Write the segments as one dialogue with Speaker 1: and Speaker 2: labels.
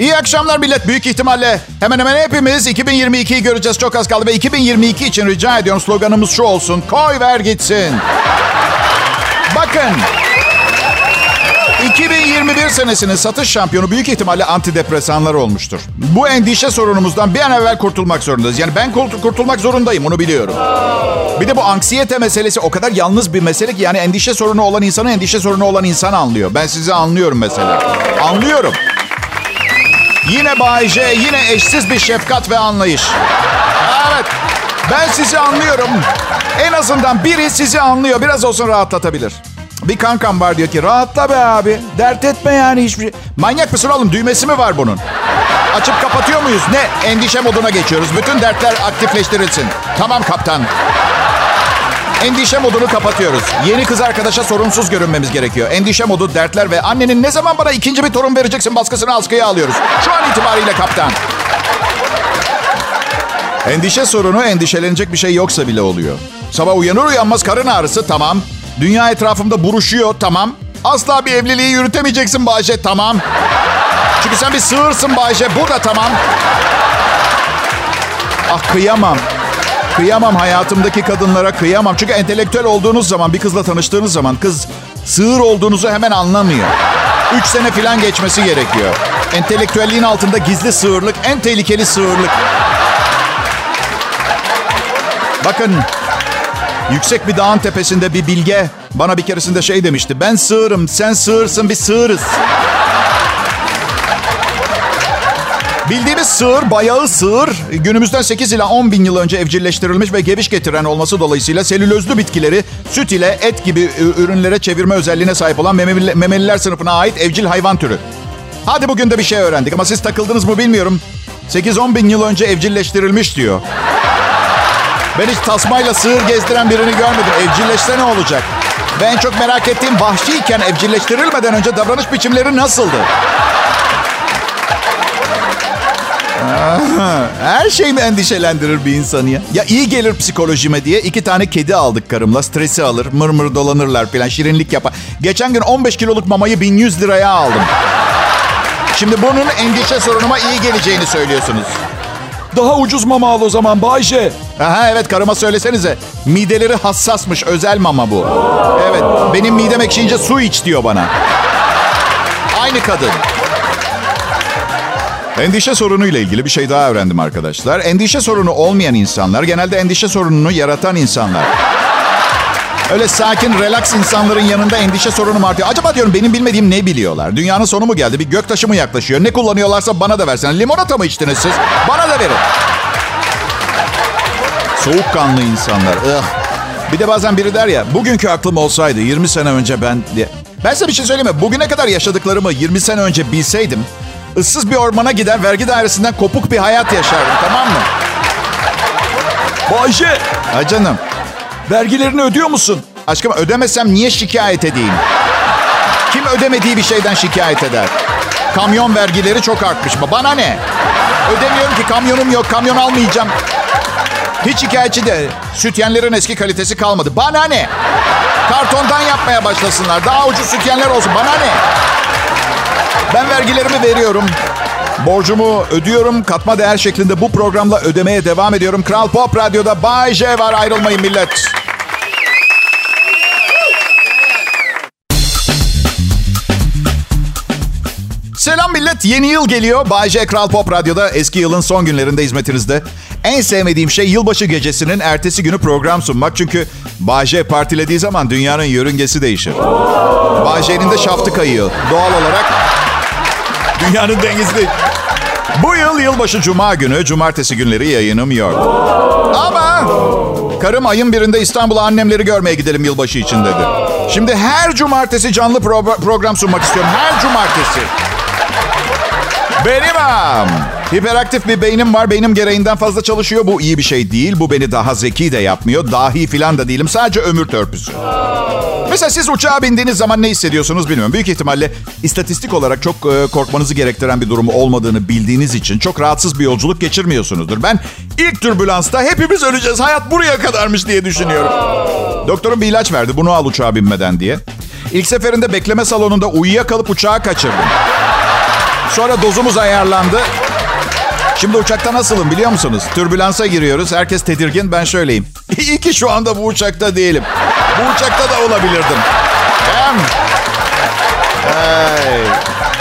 Speaker 1: İyi akşamlar millet. Büyük ihtimalle hemen hemen hepimiz 2022'yi göreceğiz. Çok az kaldı ve 2022 için rica ediyorum sloganımız şu olsun. Koy ver gitsin. Bakın. 2021 senesinin satış şampiyonu büyük ihtimalle antidepresanlar olmuştur. Bu endişe sorunumuzdan bir an evvel kurtulmak zorundayız. Yani ben kurtulmak zorundayım onu biliyorum. Bir de bu anksiyete meselesi o kadar yalnız bir mesele ki yani endişe sorunu olan insanı endişe sorunu olan insan anlıyor. Ben sizi anlıyorum mesela. Anlıyorum. Yine Bay J, yine eşsiz bir şefkat ve anlayış. Evet, ben sizi anlıyorum. En azından biri sizi anlıyor. Biraz olsun rahatlatabilir. Bir kankam var diyor ki rahatla be abi. Dert etme yani hiçbir şey. Manyak mısın oğlum düğmesi mi var bunun? Açıp kapatıyor muyuz? Ne? Endişe moduna geçiyoruz. Bütün dertler aktifleştirilsin. Tamam kaptan. Endişe modunu kapatıyoruz. Yeni kız arkadaşa sorunsuz görünmemiz gerekiyor. Endişe modu, dertler ve annenin ne zaman bana ikinci bir torun vereceksin baskısını askıya alıyoruz. Şu an itibariyle kaptan. Endişe sorunu endişelenecek bir şey yoksa bile oluyor. Sabah uyanır uyanmaz karın ağrısı tamam. Dünya etrafımda buruşuyor tamam. Asla bir evliliği yürütemeyeceksin Bayce tamam. Çünkü sen bir sığırsın Bayce bu da tamam. Ah kıyamam. Kıyamam hayatımdaki kadınlara kıyamam. Çünkü entelektüel olduğunuz zaman bir kızla tanıştığınız zaman kız sığır olduğunuzu hemen anlamıyor. Üç sene falan geçmesi gerekiyor. Entelektüelliğin altında gizli sığırlık en tehlikeli sığırlık. Bakın yüksek bir dağın tepesinde bir bilge bana bir keresinde şey demişti. Ben sığırım sen sığırsın bir sığırız. Bildiğimiz sığır, bayağı sığır, günümüzden 8 ila 10 bin yıl önce evcilleştirilmiş ve geviş getiren olması dolayısıyla selülozlu bitkileri süt ile et gibi ürünlere çevirme özelliğine sahip olan memeliler sınıfına ait evcil hayvan türü. Hadi bugün de bir şey öğrendik ama siz takıldınız mı bilmiyorum. 8-10 bin yıl önce evcilleştirilmiş diyor. Ben hiç tasmayla sığır gezdiren birini görmedim. Evcilleşse ne olacak? Ve en çok merak ettiğim vahşiyken evcilleştirilmeden önce davranış biçimleri nasıldı? Her şey mi endişelendirir bir insanı ya? Ya iyi gelir psikolojime diye iki tane kedi aldık karımla. Stresi alır, mır mır dolanırlar falan, şirinlik yapar. Geçen gün 15 kiloluk mamayı 1100 liraya aldım. Şimdi bunun endişe sorunuma iyi geleceğini söylüyorsunuz.
Speaker 2: Daha ucuz mama al o zaman Bayce.
Speaker 1: Aha evet karıma söylesenize. Mideleri hassasmış özel mama bu. Evet benim midem ekşiyince su iç diyor bana. Aynı kadın. Endişe sorunu ile ilgili bir şey daha öğrendim arkadaşlar. Endişe sorunu olmayan insanlar genelde endişe sorununu yaratan insanlar. Öyle sakin, relax insanların yanında endişe sorunum artıyor. Acaba diyorum benim bilmediğim ne biliyorlar? Dünyanın sonu mu geldi? Bir göktaşı mı yaklaşıyor? Ne kullanıyorlarsa bana da versen. Limonata mı içtiniz siz? Bana da verin. Soğukkanlı insanlar. Ugh. Bir de bazen biri der ya, bugünkü aklım olsaydı 20 sene önce ben. Ben size bir şey söyleyeyim mi? Bugüne kadar yaşadıklarımı 20 sene önce bilseydim, ıssız bir ormana gider, vergi dairesinden kopuk bir hayat yaşardım, tamam mı?
Speaker 2: Bayce.
Speaker 1: Ha canım.
Speaker 2: Vergilerini ödüyor musun?
Speaker 1: Aşkım ödemesem niye şikayet edeyim? Kim ödemediği bir şeyden şikayet eder? Kamyon vergileri çok artmış mı? Bana ne? Ödemiyorum ki kamyonum yok, kamyon almayacağım. Hiç şikayetçi de sütyenlerin eski kalitesi kalmadı. Bana ne? Kartondan yapmaya başlasınlar. Daha ucuz sütyenler olsun. Bana ne? Ben vergilerimi veriyorum. Borcumu ödüyorum. Katma değer şeklinde bu programla ödemeye devam ediyorum. Kral Pop Radyo'da Bay J var. Ayrılmayın millet. Selam millet. Yeni yıl geliyor. Bay J Kral Pop Radyo'da eski yılın son günlerinde hizmetinizde. En sevmediğim şey yılbaşı gecesinin ertesi günü program sunmak. Çünkü Bay J partilediği zaman dünyanın yörüngesi değişir. Bay J'nin de şaftı kayıyor. Doğal olarak dünyanın dengesi değil. Bu yıl yılbaşı cuma günü, cumartesi günleri yayınım yok. Ama karım ayın birinde İstanbul'a annemleri görmeye gidelim yılbaşı için dedi. Şimdi her cumartesi canlı pro- program sunmak istiyorum. Her cumartesi. Benim am. Hiperaktif bir beynim var. Beynim gereğinden fazla çalışıyor. Bu iyi bir şey değil. Bu beni daha zeki de yapmıyor. Dahi falan da değilim. Sadece ömür törpüsü. Mesela siz uçağa bindiğiniz zaman ne hissediyorsunuz bilmiyorum. Büyük ihtimalle istatistik olarak çok e, korkmanızı gerektiren bir durum olmadığını bildiğiniz için çok rahatsız bir yolculuk geçirmiyorsunuzdur. Ben ilk türbülansta hepimiz öleceğiz, hayat buraya kadarmış diye düşünüyorum. Doktorum bir ilaç verdi, bunu al uçağa binmeden diye. İlk seferinde bekleme salonunda uyuyakalıp uçağa kaçırdım. Sonra dozumuz ayarlandı. Şimdi uçakta nasılım biliyor musunuz? Türbülansa giriyoruz. Herkes tedirgin. Ben şöyleyim. İyi ki şu anda bu uçakta değilim. Bu uçakta da olabilirdim. Hem... Hey.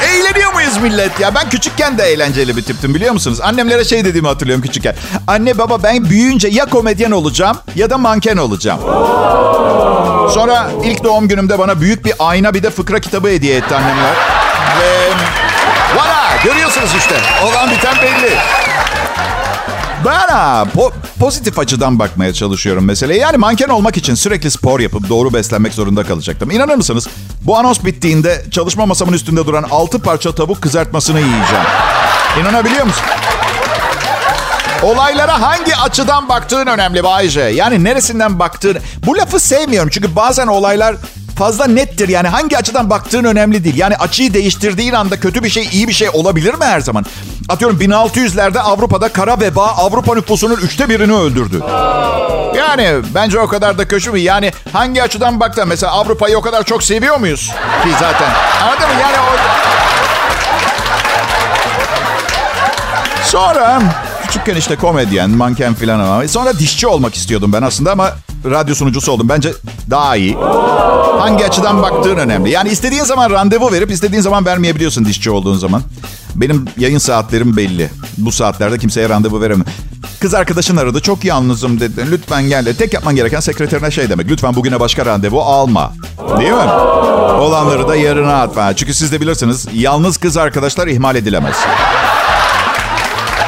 Speaker 1: Eğleniyor muyuz millet ya? Ben küçükken de eğlenceli bir tiptim biliyor musunuz? Annemlere şey dediğimi hatırlıyorum küçükken. Anne baba ben büyüyünce ya komedyen olacağım ya da manken olacağım. Sonra ilk doğum günümde bana büyük bir ayna bir de fıkra kitabı hediye etti annemler. Görüyorsunuz işte. Olan biten belli. Ben ha, po- pozitif açıdan bakmaya çalışıyorum meseleye. Yani manken olmak için sürekli spor yapıp doğru beslenmek zorunda kalacaktım. İnanır mısınız? Bu anons bittiğinde çalışma masamın üstünde duran 6 parça tavuk kızartmasını yiyeceğim. İnanabiliyor musun? Olaylara hangi açıdan baktığın önemli Bayce. Yani neresinden baktığın. Bu lafı sevmiyorum çünkü bazen olaylar fazla nettir. Yani hangi açıdan baktığın önemli değil. Yani açıyı değiştirdiğin anda kötü bir şey iyi bir şey olabilir mi her zaman? Atıyorum 1600'lerde Avrupa'da kara veba Avrupa nüfusunun üçte birini öldürdü. Yani bence o kadar da kötü mü? Yani hangi açıdan baktın? Mesela Avrupa'yı o kadar çok seviyor muyuz? Ki zaten. Anladın mı? Yani o... Sonra küçükken işte komedyen, manken filan ama. Sonra dişçi olmak istiyordum ben aslında ama radyo sunucusu oldum. Bence daha iyi. Hangi açıdan baktığın önemli. Yani istediğin zaman randevu verip istediğin zaman vermeyebiliyorsun dişçi olduğun zaman. Benim yayın saatlerim belli. Bu saatlerde kimseye randevu veremem. Kız arkadaşın aradı. Çok yalnızım dedi. Lütfen gel. Tek yapman gereken sekreterine şey demek. Lütfen bugüne başka randevu alma. Değil mi? Olanları da yarına at. falan. Çünkü siz de bilirsiniz yalnız kız arkadaşlar ihmal edilemez.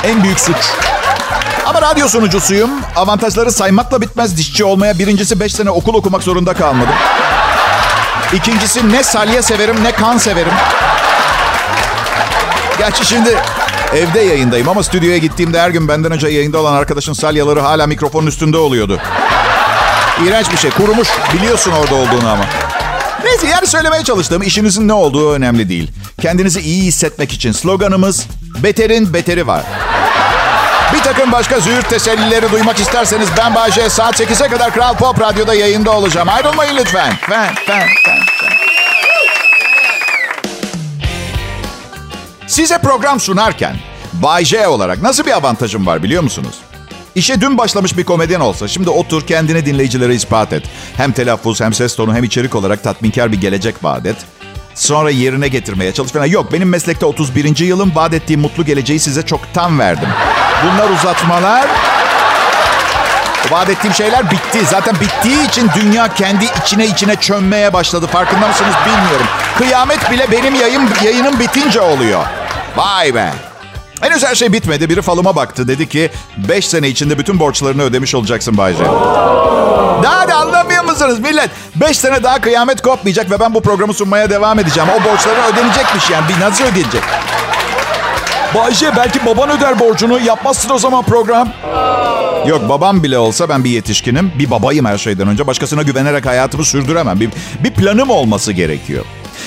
Speaker 1: En büyük suç. Ama radyo sunucusuyum. Avantajları saymakla bitmez dişçi olmaya. Birincisi 5 sene okul okumak zorunda kalmadım. İkincisi ne salya severim ne kan severim. Gerçi şimdi evde yayındayım ama stüdyoya gittiğimde her gün benden önce yayında olan arkadaşın salyaları hala mikrofonun üstünde oluyordu. İğrenç bir şey. Kurumuş. Biliyorsun orada olduğunu ama. Neyse yani söylemeye çalıştığım işinizin ne olduğu önemli değil. Kendinizi iyi hissetmek için sloganımız beterin beteri var. Bir takım başka züğürt tesellileri duymak isterseniz ben Bayce saat 8'e kadar Kral Pop Radyo'da yayında olacağım. Ayrılmayın lütfen. Fen, fen, fen, fen. Size program sunarken Bay J olarak nasıl bir avantajım var biliyor musunuz? İşe dün başlamış bir komedyen olsa şimdi otur kendini dinleyicilere ispat et. Hem telaffuz hem ses tonu hem içerik olarak tatminkar bir gelecek vaat et. Sonra yerine getirmeye çalış falan. Yok benim meslekte 31. yılım vaat ettiğim mutlu geleceği size çoktan verdim. Bunlar uzatmalar. Vaat ettiğim şeyler bitti. Zaten bittiği için dünya kendi içine içine çönmeye başladı. Farkında mısınız bilmiyorum. Kıyamet bile benim yayın, yayınım bitince oluyor. Vay be. Henüz her şey bitmedi. Biri falıma baktı. Dedi ki 5 sene içinde bütün borçlarını ödemiş olacaksın Bayce. Daha da anlamıyor musunuz millet? 5 sene daha kıyamet kopmayacak ve ben bu programı sunmaya devam edeceğim. O borçların ödenecekmiş yani. Bir nasıl ödeyecek?
Speaker 2: Bayce belki baban öder borcunu. Yapmazsın o zaman program.
Speaker 1: Yok babam bile olsa ben bir yetişkinim. Bir babayım her şeyden önce. Başkasına güvenerek hayatımı sürdüremem. Bir, bir planım olması gerekiyor.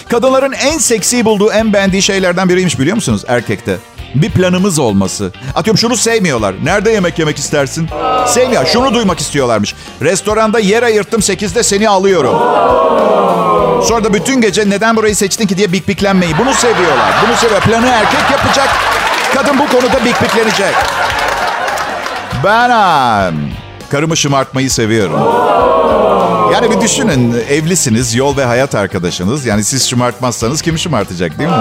Speaker 1: Kadınların en seksi bulduğu, en beğendiği şeylerden biriymiş biliyor musunuz erkekte? Bir planımız olması. Atıyorum şunu sevmiyorlar. Nerede yemek yemek istersin? Sevmiyor. Şunu duymak istiyorlarmış. Restoranda yer ayırttım 8'de seni alıyorum. Sonra da bütün gece neden burayı seçtin ki diye bik biklenmeyi. Bunu seviyorlar. Bunu seviyor. Planı erkek yapacak. Kadın bu konuda bik biklenecek. Ben karımı şımartmayı seviyorum. Yani bir düşünün evlisiniz, yol ve hayat arkadaşınız. Yani siz şımartmazsanız kim şımartacak değil mi?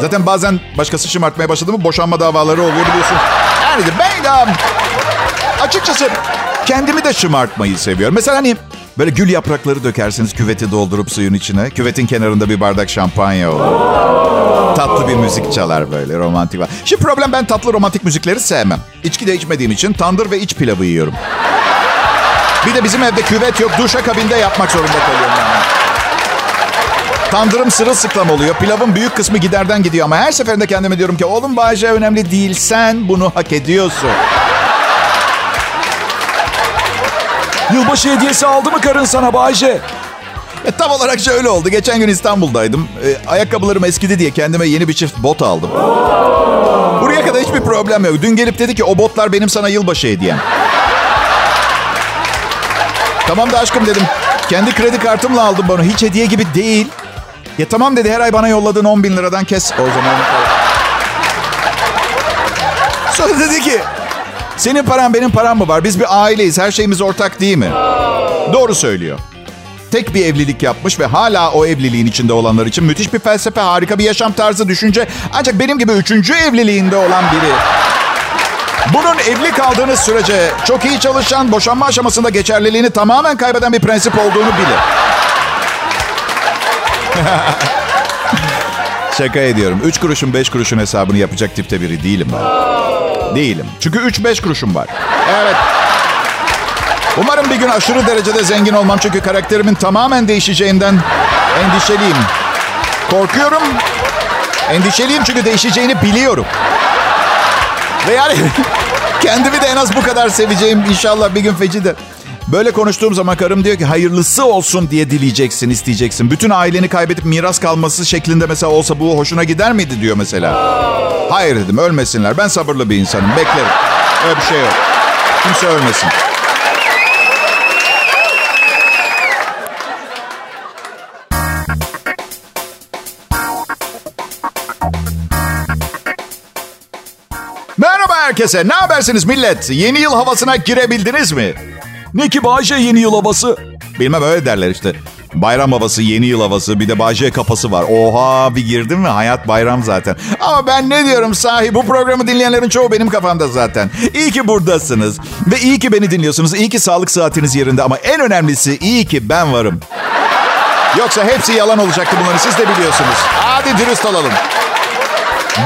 Speaker 1: Zaten bazen başkası şımartmaya başladı mı boşanma davaları oluyor biliyorsun. Yani ben de açıkçası kendimi de şımartmayı seviyorum. Mesela hani böyle gül yaprakları dökersiniz küveti doldurup suyun içine. Küvetin kenarında bir bardak şampanya olur. Tatlı bir müzik çalar böyle romantik var. Şimdi problem ben tatlı romantik müzikleri sevmem. İçki de içmediğim için tandır ve iç pilavı yiyorum. Bir de bizim evde küvet yok. Duş akabinde yapmak zorunda kalıyorum yani. Tandırım sırılsıklam oluyor. Pilavın büyük kısmı giderden gidiyor ama her seferinde kendime diyorum ki oğlum Bayce önemli değil. Sen bunu hak ediyorsun.
Speaker 2: Yılbaşı hediyesi aldı mı karın sana Bayce?
Speaker 1: E, tam olarak şöyle oldu. Geçen gün İstanbul'daydım. E, ayakkabılarım eskidi diye kendime yeni bir çift bot aldım. Buraya kadar hiçbir problem yok. Dün gelip dedi ki o botlar benim sana yılbaşı hediyem. tamam da aşkım dedim. Kendi kredi kartımla aldım bunu. Hiç hediye gibi değil. Ya tamam dedi her ay bana yolladığın 10 bin liradan kes o zaman. Sonra dedi ki senin paran benim param mı var? Biz bir aileyiz. Her şeyimiz ortak değil mi? Doğru söylüyor. Tek bir evlilik yapmış ve hala o evliliğin içinde olanlar için müthiş bir felsefe, harika bir yaşam tarzı, düşünce. Ancak benim gibi üçüncü evliliğinde olan biri bunun evli kaldığınız sürece çok iyi çalışan, boşanma aşamasında geçerliliğini tamamen kaybeden bir prensip olduğunu bilir. Şaka ediyorum. Üç kuruşun beş kuruşun hesabını yapacak tipte biri değilim ben. Değilim. Çünkü üç beş kuruşum var. Evet. Umarım bir gün aşırı derecede zengin olmam çünkü karakterimin tamamen değişeceğinden endişeliyim. Korkuyorum. Endişeliyim çünkü değişeceğini biliyorum. Ve yani kendimi de en az bu kadar seveceğim inşallah bir gün feci de. Böyle konuştuğum zaman karım diyor ki hayırlısı olsun diye dileyeceksin, isteyeceksin. Bütün aileni kaybedip miras kalması şeklinde mesela olsa bu hoşuna gider miydi diyor mesela. Hayır dedim ölmesinler. Ben sabırlı bir insanım. Beklerim. Öyle bir şey yok. Kimse ölmesin. Merhaba herkese. Ne habersiniz millet? Yeni yıl havasına girebildiniz mi?
Speaker 2: Ne ki Bayce yeni yıl havası?
Speaker 1: Bilmem öyle derler işte. Bayram havası, yeni yıl havası, bir de Bayce kafası var. Oha bir girdim mi hayat bayram zaten. Ama ben ne diyorum sahi bu programı dinleyenlerin çoğu benim kafamda zaten. İyi ki buradasınız ve iyi ki beni dinliyorsunuz. İyi ki sağlık saatiniz yerinde ama en önemlisi iyi ki ben varım. Yoksa hepsi yalan olacaktı bunları siz de biliyorsunuz. Hadi dürüst olalım.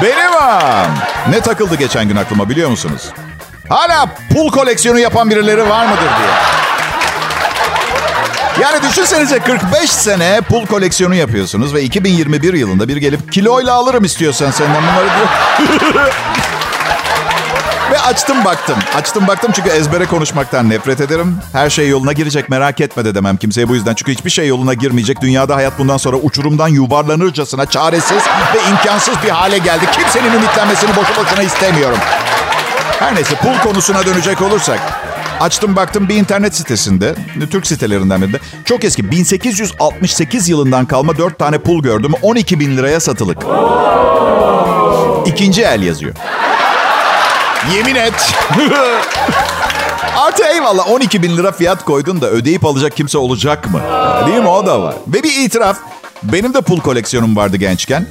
Speaker 1: Benim ağam. Ne takıldı geçen gün aklıma biliyor musunuz? Hala pul koleksiyonu yapan birileri var mıdır diye. Yani düşünsenize 45 sene pul koleksiyonu yapıyorsunuz ve 2021 yılında bir gelip kiloyla alırım istiyorsan senden bunları diyor. ve açtım baktım. Açtım baktım çünkü ezbere konuşmaktan nefret ederim. Her şey yoluna girecek merak etme de demem kimseye bu yüzden. Çünkü hiçbir şey yoluna girmeyecek. Dünyada hayat bundan sonra uçurumdan yuvarlanırcasına çaresiz ve imkansız bir hale geldi. Kimsenin ümitlenmesini boşu boşuna istemiyorum. Her neyse pul konusuna dönecek olursak. Açtım baktım bir internet sitesinde, Türk sitelerinden birinde. Çok eski 1868 yılından kalma 4 tane pul gördüm. 12 bin liraya satılık. İkinci el yazıyor. Yemin et. Artı eyvallah 12 bin lira fiyat koydun da ödeyip alacak kimse olacak mı? Değil mi o da var. Ve bir itiraf. Benim de pul koleksiyonum vardı gençken.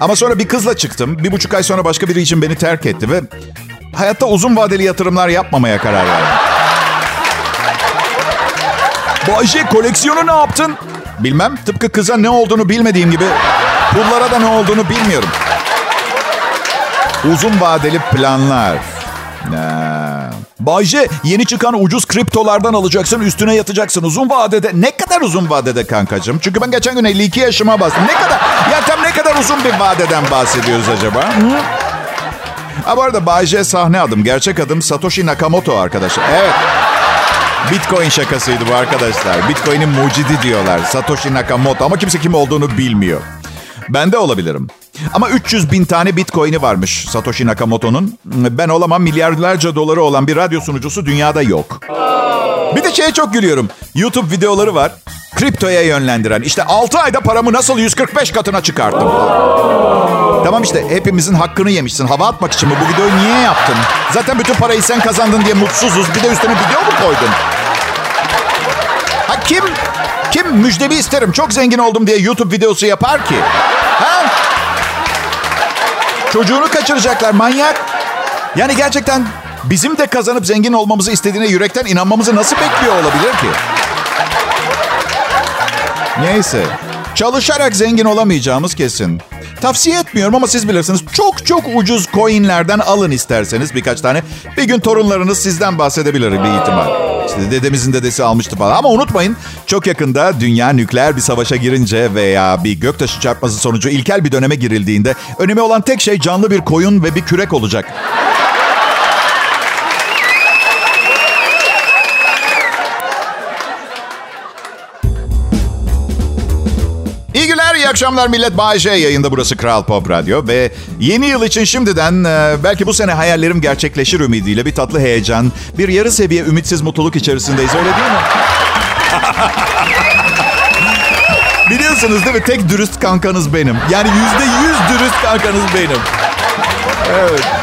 Speaker 1: Ama sonra bir kızla çıktım. Bir buçuk ay sonra başka biri için beni terk etti ve hayatta uzun vadeli yatırımlar yapmamaya karar verdim.
Speaker 2: Bayce koleksiyonu ne yaptın?
Speaker 1: Bilmem. Tıpkı kıza ne olduğunu bilmediğim gibi pullara da ne olduğunu bilmiyorum. Uzun vadeli planlar. Ne?
Speaker 2: Bayce yeni çıkan ucuz kriptolardan alacaksın üstüne yatacaksın uzun vadede.
Speaker 1: Ne kadar uzun vadede kankacığım? Çünkü ben geçen gün 52 yaşıma bastım. Ne kadar? Ya tam ne kadar uzun bir vadeden bahsediyoruz acaba? Hı? Ha bu arada Bayce sahne adım. Gerçek adım Satoshi Nakamoto arkadaşlar. Evet. Bitcoin şakasıydı bu arkadaşlar. Bitcoin'in mucidi diyorlar. Satoshi Nakamoto ama kimse kim olduğunu bilmiyor. Ben de olabilirim. Ama 300 bin tane bitcoin'i varmış Satoshi Nakamoto'nun. Ben olamam milyarlarca doları olan bir radyo sunucusu dünyada yok. Bir de şeye çok gülüyorum. YouTube videoları var. Kriptoya yönlendiren. İşte 6 ayda paramı nasıl 145 katına çıkarttım. Tamam işte hepimizin hakkını yemişsin. Hava atmak için mi? Bu videoyu niye yaptın? Zaten bütün parayı sen kazandın diye mutsuzuz. Bir de üstüne video mu koydun? Ha kim? Kim müjdemi isterim çok zengin oldum diye YouTube videosu yapar ki? Ha? Çocuğunu kaçıracaklar manyak. Yani gerçekten bizim de kazanıp zengin olmamızı istediğine yürekten inanmamızı nasıl bekliyor olabilir ki? Neyse. Çalışarak zengin olamayacağımız kesin. Tavsiye etmiyorum ama siz bilirsiniz. Çok çok ucuz coinlerden alın isterseniz birkaç tane. Bir gün torunlarınız sizden bahsedebilir bir ihtimal. İşte dedemizin dedesi almıştı falan. Ama unutmayın çok yakında dünya nükleer bir savaşa girince veya bir göktaşı çarpması sonucu ilkel bir döneme girildiğinde önemi olan tek şey canlı bir koyun ve bir kürek olacak. Akşamlar millet. Bay J yayında burası Kral Pop Radyo. Ve yeni yıl için şimdiden e, belki bu sene hayallerim gerçekleşir ümidiyle bir tatlı heyecan, bir yarı seviye ümitsiz mutluluk içerisindeyiz öyle değil mi? Biliyorsunuz değil mi? Tek dürüst kankanız benim. Yani yüzde yüz dürüst kankanız benim. Evet.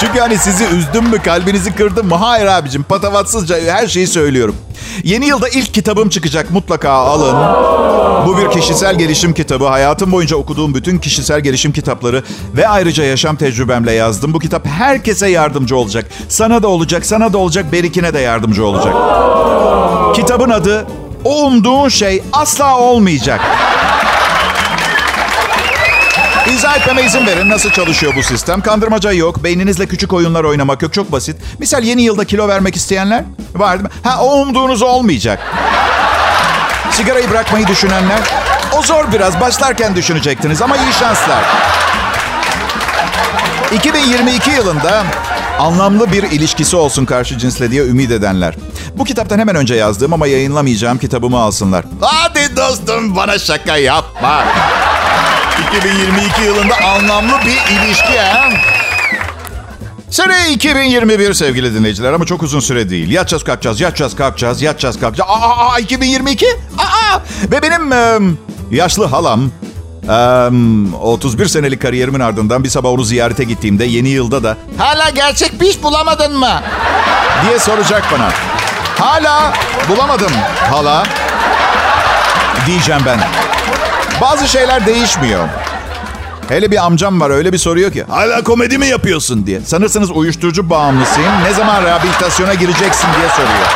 Speaker 1: Çünkü hani sizi üzdüm mü, kalbinizi kırdım mı? Hayır abicim, patavatsızca her şeyi söylüyorum. Yeni yılda ilk kitabım çıkacak. Mutlaka alın. Bu bir kişisel gelişim kitabı. Hayatım boyunca okuduğum bütün kişisel gelişim kitapları ve ayrıca yaşam tecrübemle yazdım. Bu kitap herkese yardımcı olacak. Sana da olacak, sana da olacak, berikine de yardımcı olacak. Kitabın adı O umduğun şey asla olmayacak. İzah etmeme izin verin. Nasıl çalışıyor bu sistem? Kandırmaca yok. Beyninizle küçük oyunlar oynamak yok. Çok basit. Misal yeni yılda kilo vermek isteyenler var değil mi? Ha o umduğunuz olmayacak. Sigarayı bırakmayı düşünenler. O zor biraz. Başlarken düşünecektiniz ama iyi şanslar. 2022 yılında anlamlı bir ilişkisi olsun karşı cinsle diye ümit edenler. Bu kitaptan hemen önce yazdığım ama yayınlamayacağım kitabımı alsınlar. Hadi dostum bana şaka yapma. 2022 yılında anlamlı bir ilişki ha? Sene 2021 sevgili dinleyiciler ama çok uzun süre değil. Yatacağız kalkacağız, yatacağız kalkacağız, yatacağız kalkacağız. Aa, aa 2022? Aa! Ve benim e, yaşlı halam e, 31 senelik kariyerimin ardından bir sabah onu ziyarete gittiğimde yeni yılda da hala gerçek bir iş bulamadın mı? diye soracak bana. Hala bulamadım hala. Diyeceğim ben. Bazı şeyler değişmiyor. Hele bir amcam var öyle bir soruyor ki. Hala komedi mi yapıyorsun diye. Sanırsınız uyuşturucu bağımlısıyım. Ne zaman rehabilitasyona gireceksin diye soruyor.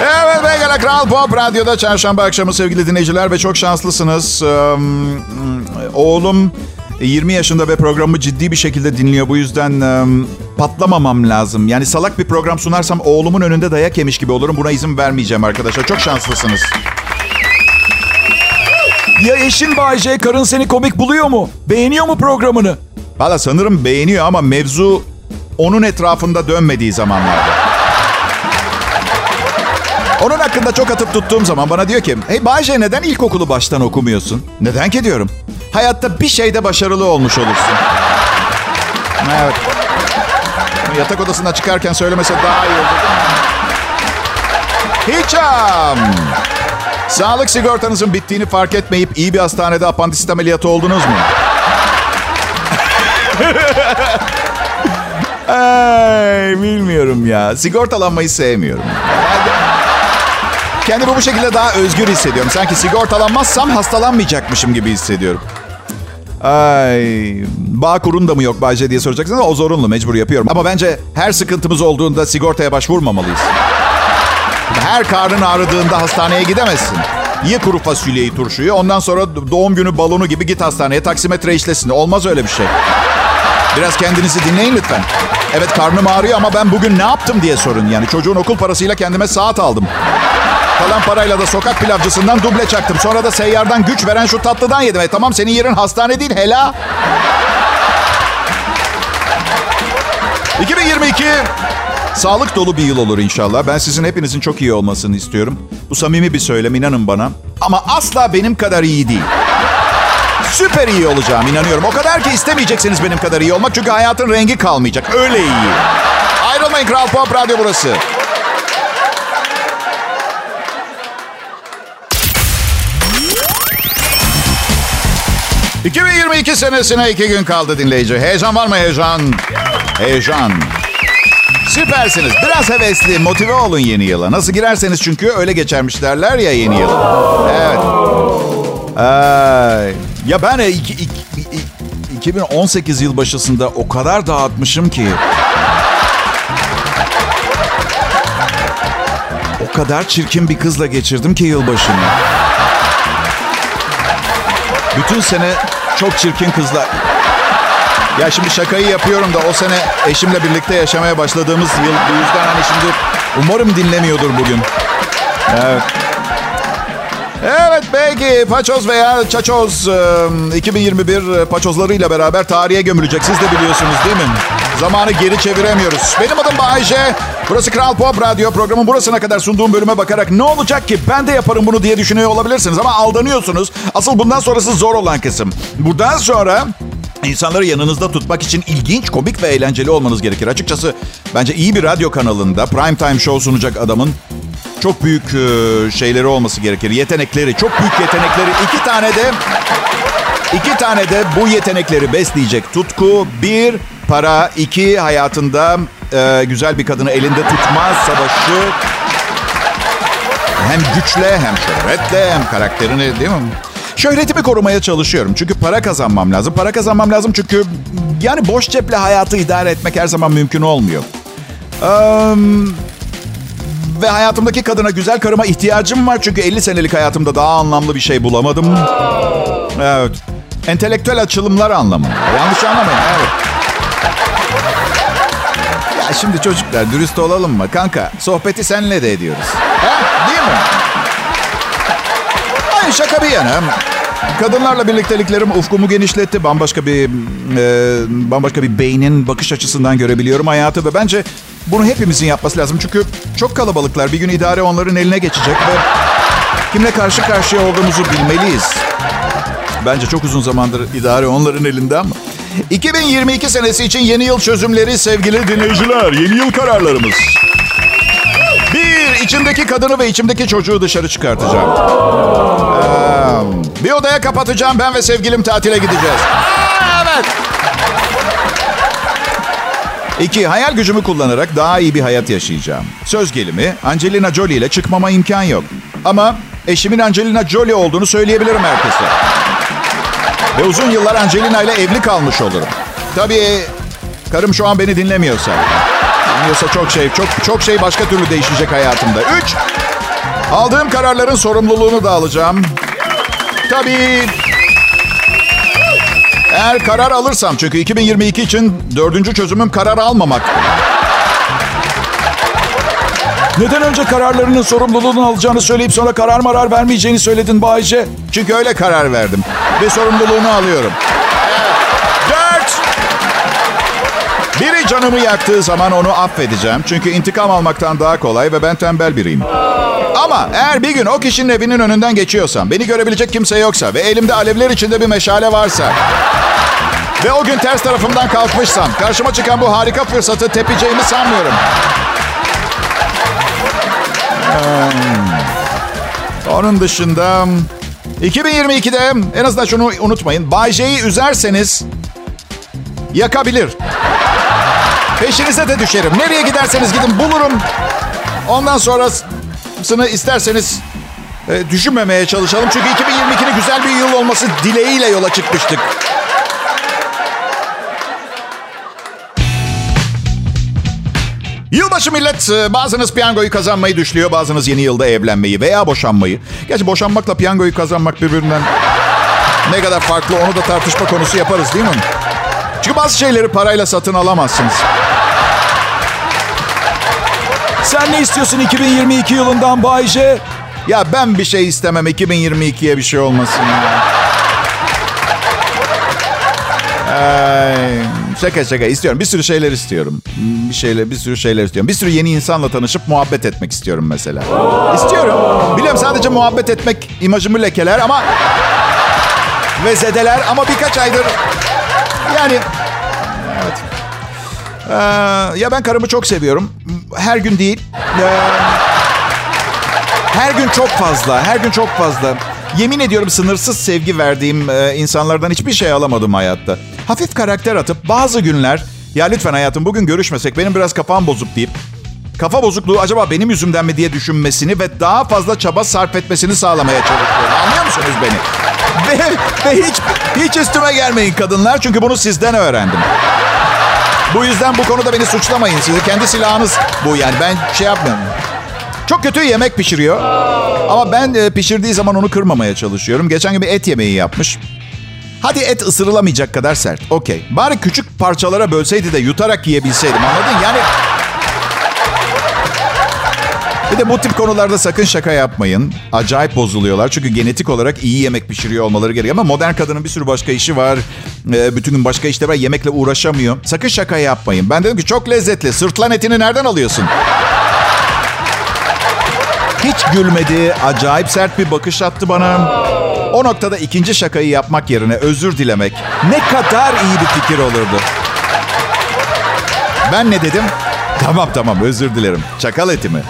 Speaker 1: Evet Megala Kral Pop Radyo'da çarşamba akşamı sevgili dinleyiciler ve çok şanslısınız. Ee, oğlum 20 yaşında ve programı ciddi bir şekilde dinliyor. Bu yüzden e, patlamamam lazım. Yani salak bir program sunarsam oğlumun önünde dayak yemiş gibi olurum. Buna izin vermeyeceğim arkadaşlar. Çok şanslısınız.
Speaker 2: Ya eşin Bayce karın seni komik buluyor mu? Beğeniyor mu programını?
Speaker 1: Valla sanırım beğeniyor ama mevzu onun etrafında dönmediği zamanlarda. Onun hakkında çok atıp tuttuğum zaman bana diyor ki... Hey Bayce neden ilkokulu baştan okumuyorsun? Neden ki diyorum. Hayatta bir şeyde başarılı olmuş olursun. Evet. Yatak odasından çıkarken söylemese daha iyi oldu değil mi? Hiç am. Sağlık sigortanızın bittiğini fark etmeyip iyi bir hastanede apandisit ameliyatı oldunuz mu? Ay, bilmiyorum ya. Sigortalanmayı sevmiyorum. Kendimi bu şekilde daha özgür hissediyorum. Sanki sigortalanmazsam hastalanmayacakmışım gibi hissediyorum. Ay, bağ kurun da mı yok Bayce diye soracaksınız. O zorunlu, mecbur yapıyorum. Ama bence her sıkıntımız olduğunda sigortaya başvurmamalıyız. Her karnın ağrıdığında hastaneye gidemezsin. Ye kuru fasulyeyi, turşuyu. Ondan sonra doğum günü balonu gibi git hastaneye taksimetre işlesin. Olmaz öyle bir şey. Biraz kendinizi dinleyin lütfen. Evet karnım ağrıyor ama ben bugün ne yaptım diye sorun. Yani çocuğun okul parasıyla kendime saat aldım. Kalan parayla da sokak pilavcısından duble çaktım. Sonra da seyyardan güç veren şu tatlıdan yedim. E tamam senin yerin hastane değil hela. 2022 Sağlık dolu bir yıl olur inşallah. Ben sizin hepinizin çok iyi olmasını istiyorum. Bu samimi bir söylem inanın bana. Ama asla benim kadar iyi değil. Süper iyi olacağım inanıyorum. O kadar ki istemeyeceksiniz benim kadar iyi olmak. Çünkü hayatın rengi kalmayacak. Öyle iyi. Ayrılmayın Kral Pop Radyo burası. ...2022 senesine iki gün kaldı dinleyici. Heyecan var mı heyecan? Heyecan. Süpersiniz. Biraz hevesli, motive olun yeni yıla. Nasıl girerseniz çünkü öyle geçermiş derler ya yeni yıl. Evet. Ay. Ya ben iki, iki, iki, 2018 yılbaşısında o kadar dağıtmışım ki. O kadar çirkin bir kızla geçirdim ki yılbaşını. Bütün sene çok çirkin kızla... Ya şimdi şakayı yapıyorum da o sene eşimle birlikte yaşamaya başladığımız yıl. Bu yüzden hani şimdi umarım dinlemiyordur bugün. Evet. Evet belki paçoz veya çaçoz 2021 paçozlarıyla beraber tarihe gömülecek. Siz de biliyorsunuz değil mi? Zamanı geri çeviremiyoruz. Benim adım Bayece. Burası Kral Pop Radyo. Programın burasına kadar sunduğum bölüme bakarak ne olacak ki ben de yaparım bunu diye düşünüyor olabilirsiniz. Ama aldanıyorsunuz. Asıl bundan sonrası zor olan kısım. Buradan sonra İnsanları yanınızda tutmak için ilginç, komik ve eğlenceli olmanız gerekir. Açıkçası bence iyi bir radyo kanalında prime time show sunacak adamın çok büyük şeyleri olması gerekir. Yetenekleri, çok büyük yetenekleri. İki tane de İki tane de bu yetenekleri besleyecek tutku. Bir, para. iki hayatında e, güzel bir kadını elinde tutma savaşı. Hem güçle hem şöhretle hem karakterini değil mi? Şöhretimi korumaya çalışıyorum. Çünkü para kazanmam lazım. Para kazanmam lazım çünkü yani boş ceple hayatı idare etmek her zaman mümkün olmuyor. Ee, ve hayatımdaki kadına, güzel karıma ihtiyacım var. Çünkü 50 senelik hayatımda daha anlamlı bir şey bulamadım. Evet. Entelektüel açılımlar anlamında. Yanlış anlamayın. Evet. Ya şimdi çocuklar dürüst olalım mı? Kanka sohbeti senle de ediyoruz. Ha, değil mi? Hayır şaka bir yana. Kadınlarla birlikteliklerim ufkumu genişletti. Bambaşka bir e, bambaşka bir beynin bakış açısından görebiliyorum hayatı ve bence bunu hepimizin yapması lazım. Çünkü çok kalabalıklar. Bir gün idare onların eline geçecek ve kimle karşı karşıya olduğumuzu bilmeliyiz. Bence çok uzun zamandır idare onların elinde ama. 2022 senesi için yeni yıl çözümleri sevgili dinleyiciler. Yeni yıl kararlarımız. Bir, içimdeki kadını ve içimdeki çocuğu dışarı çıkartacağım. Ee, bir odaya kapatacağım. Ben ve sevgilim tatile gideceğiz. Aa, evet. İki, hayal gücümü kullanarak daha iyi bir hayat yaşayacağım. Söz gelimi Angelina Jolie ile çıkmama imkan yok. Ama eşimin Angelina Jolie olduğunu söyleyebilirim herkese. Ve uzun yıllar Angelina ile evli kalmış olurum. Tabii karım şu an beni dinlemiyorsa. Dinliyorsa çok şey, çok çok şey başka türlü değişecek hayatımda. Üç, aldığım kararların sorumluluğunu da alacağım. Tabii eğer karar alırsam çünkü 2022 için dördüncü çözümüm karar almamak.
Speaker 2: Neden önce kararlarının sorumluluğunu alacağını söyleyip sonra karar marar vermeyeceğini söyledin Bayce?
Speaker 1: Çünkü öyle karar verdim. Ve sorumluluğunu alıyorum. Canımı yaktığı zaman onu affedeceğim. Çünkü intikam almaktan daha kolay ve ben tembel biriyim. Ama eğer bir gün o kişinin evinin önünden geçiyorsam, beni görebilecek kimse yoksa ve elimde alevler içinde bir meşale varsa ve o gün ters tarafımdan kalkmışsam, karşıma çıkan bu harika fırsatı tepeceğimi sanmıyorum. Hmm. Onun dışında 2022'de en azından şunu unutmayın. Bay J'yi üzerseniz yakabilir. Peşinize de düşerim. Nereye giderseniz gidin bulurum. Ondan sonrasını isterseniz e, düşünmemeye çalışalım. Çünkü 2022'nin güzel bir yıl olması dileğiyle yola çıkmıştık. Yılbaşı millet. e, Bazınız piyangoyu kazanmayı düşlüyor. Bazınız yeni yılda evlenmeyi veya boşanmayı. Gerçi boşanmakla piyangoyu kazanmak birbirinden ne kadar farklı onu da tartışma konusu yaparız değil mi? Çünkü bazı şeyleri parayla satın alamazsınız.
Speaker 2: Sen ne istiyorsun 2022 yılından Bayce?
Speaker 1: Ya ben bir şey istemem 2022'ye bir şey olmasın ya. Ay, şaka şaka istiyorum. Bir sürü şeyler istiyorum. Bir şeyler, bir sürü şeyler istiyorum. Bir sürü yeni insanla tanışıp muhabbet etmek istiyorum mesela. İstiyorum. Biliyorum sadece muhabbet etmek imajımı lekeler ama ve zedeler ama birkaç aydır yani evet. Ee, ya ben karımı çok seviyorum. Her gün değil. Ee, her gün çok fazla, her gün çok fazla. Yemin ediyorum sınırsız sevgi verdiğim e, insanlardan hiçbir şey alamadım hayatta. Hafif karakter atıp bazı günler ya lütfen hayatım bugün görüşmesek benim biraz kafam bozuk deyip kafa bozukluğu acaba benim yüzümden mi diye düşünmesini ve daha fazla çaba sarf etmesini sağlamaya çalışıyorum. Anlıyor musunuz beni? Ve, ve hiç, hiç üstüme gelmeyin kadınlar çünkü bunu sizden öğrendim. Bu yüzden bu konuda beni suçlamayın. Sizi kendi silahınız bu yani. Ben şey yapmıyorum. Çok kötü yemek pişiriyor. Ama ben e, pişirdiği zaman onu kırmamaya çalışıyorum. Geçen gün bir et yemeği yapmış. Hadi et ısırılamayacak kadar sert. Okey. Bari küçük parçalara bölseydi de yutarak yiyebilseydim anladın? Yani... Bir de bu tip konularda sakın şaka yapmayın. Acayip bozuluyorlar. Çünkü genetik olarak iyi yemek pişiriyor olmaları gerekiyor. Ama modern kadının bir sürü başka işi var. Ee, bütün gün başka işte var. Yemekle uğraşamıyor. Sakın şaka yapmayın. Ben dedim ki çok lezzetli. Sırtlan etini nereden alıyorsun? Hiç gülmedi. Acayip sert bir bakış attı bana. O noktada ikinci şakayı yapmak yerine özür dilemek ne kadar iyi bir fikir olurdu. Ben ne dedim? Tamam tamam özür dilerim. Çakal eti mi?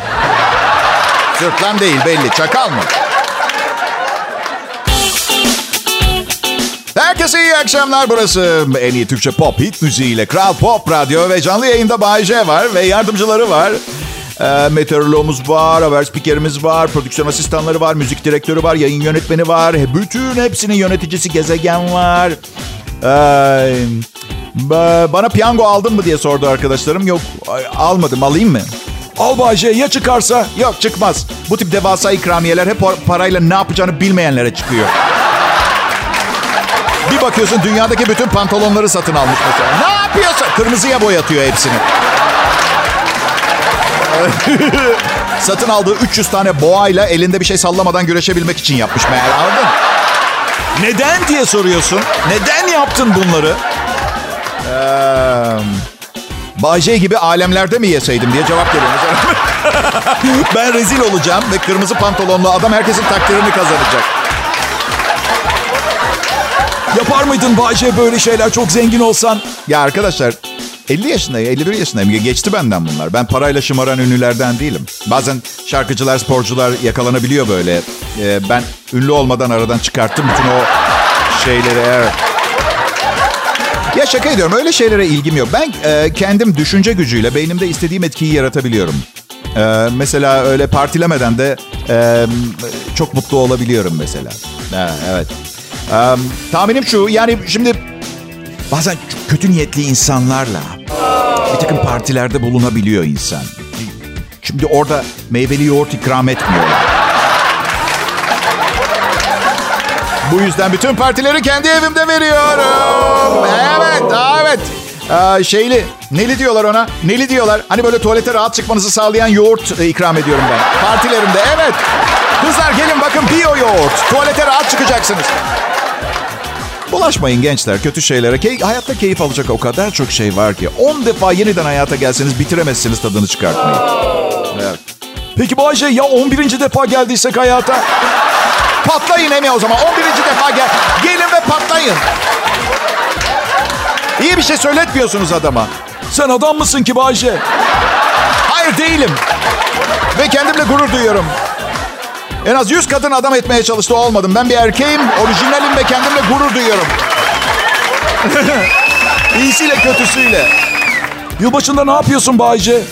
Speaker 1: Sırtlan değil belli. Çakal mı? Herkese iyi akşamlar burası. En iyi Türkçe pop hit müziğiyle Kral Pop Radyo ve canlı yayında Bay J var ve yardımcıları var. E, meteoroloğumuz var, haber spikerimiz var, prodüksiyon asistanları var, müzik direktörü var, yayın yönetmeni var. Bütün hepsinin yöneticisi gezegen var. E, bana piyango aldın mı diye sordu arkadaşlarım. Yok almadım alayım mı?
Speaker 2: Al Bayce ya çıkarsa?
Speaker 1: Yok çıkmaz. Bu tip devasa ikramiyeler hep parayla ne yapacağını bilmeyenlere çıkıyor. Bir bakıyorsun dünyadaki bütün pantolonları satın almış mesela. Ne yapıyorsun? Kırmızıya boyatıyor hepsini. satın aldığı 300 tane boğayla elinde bir şey sallamadan güreşebilmek için yapmış meğer anladın? Neden diye soruyorsun. Neden yaptın bunları? Eee... Bayce gibi alemlerde mi yeseydim diye cevap geliyor. ben rezil olacağım ve kırmızı pantolonlu adam herkesin takdirini kazanacak.
Speaker 2: Yapar mıydın Bayce böyle şeyler çok zengin olsan?
Speaker 1: Ya arkadaşlar 50 yaşındayım, 51 yaşındayım. Geçti benden bunlar. Ben parayla şımaran ünlülerden değilim. Bazen şarkıcılar, sporcular yakalanabiliyor böyle. Ee, ben ünlü olmadan aradan çıkarttım bütün o şeyleri. Evet. Ya şaka ediyorum öyle şeylere ilgim yok. Ben e, kendim düşünce gücüyle beynimde istediğim etkiyi yaratabiliyorum. E, mesela öyle partilemeden de e, çok mutlu olabiliyorum mesela. Ha, evet. E, tahminim şu yani şimdi bazen kötü niyetli insanlarla bir takım partilerde bulunabiliyor insan. Şimdi orada meyveli yoğurt ikram etmiyorlar. Bu yüzden bütün partileri kendi evimde veriyorum. Evet, evet. Ee, şeyli, neli diyorlar ona? Neli diyorlar. Hani böyle tuvalete rahat çıkmanızı sağlayan yoğurt e, ikram ediyorum ben. Partilerimde, evet. Kızlar gelin bakın bio yoğurt. Tuvalete rahat çıkacaksınız. Bulaşmayın gençler kötü şeylere. Key- hayatta keyif alacak o kadar çok şey var ki. 10 defa yeniden hayata gelseniz bitiremezsiniz tadını çıkartmayı. Evet.
Speaker 2: Peki Bayce ya 11. defa geldiysek hayata?
Speaker 1: Patlayın Emi o zaman. 11. defa gel. Gelin ve patlayın. İyi bir şey söyletmiyorsunuz adama.
Speaker 2: Sen adam mısın ki Bayce?
Speaker 1: Hayır değilim. Ve kendimle gurur duyuyorum. En az 100 kadın adam etmeye çalıştı olmadım. Ben bir erkeğim, orijinalim ve kendimle gurur duyuyorum. İyisiyle kötüsüyle.
Speaker 2: Yılbaşında ne yapıyorsun Bayce?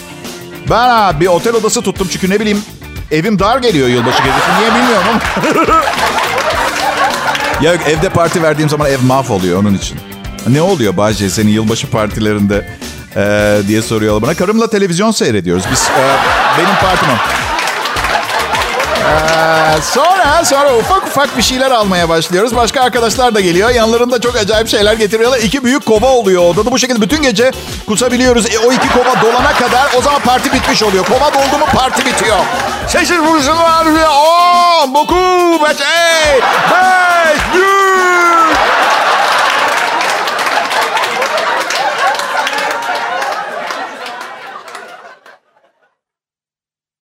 Speaker 1: Ben ha, bir otel odası tuttum çünkü ne bileyim evim dar geliyor yılbaşı gecesi. Niye bilmiyorum ya evde parti verdiğim zaman ev mahvoluyor onun için. Ne oluyor Bahçe senin yılbaşı partilerinde ee, diye soruyorlar bana. Karımla televizyon seyrediyoruz. Biz e, benim partim. Ee, sonra sonra ufak ufak bir şeyler almaya başlıyoruz. Başka arkadaşlar da geliyor. Yanlarında çok acayip şeyler getiriyorlar. İki büyük kova oluyor odada. Bu şekilde bütün gece kusabiliyoruz. E, o iki kova dolana kadar o zaman parti bitmiş oluyor. Kova doldu mu parti bitiyor. Seçil vuruşunu var. 10, 9, 5, 5, 5, 100.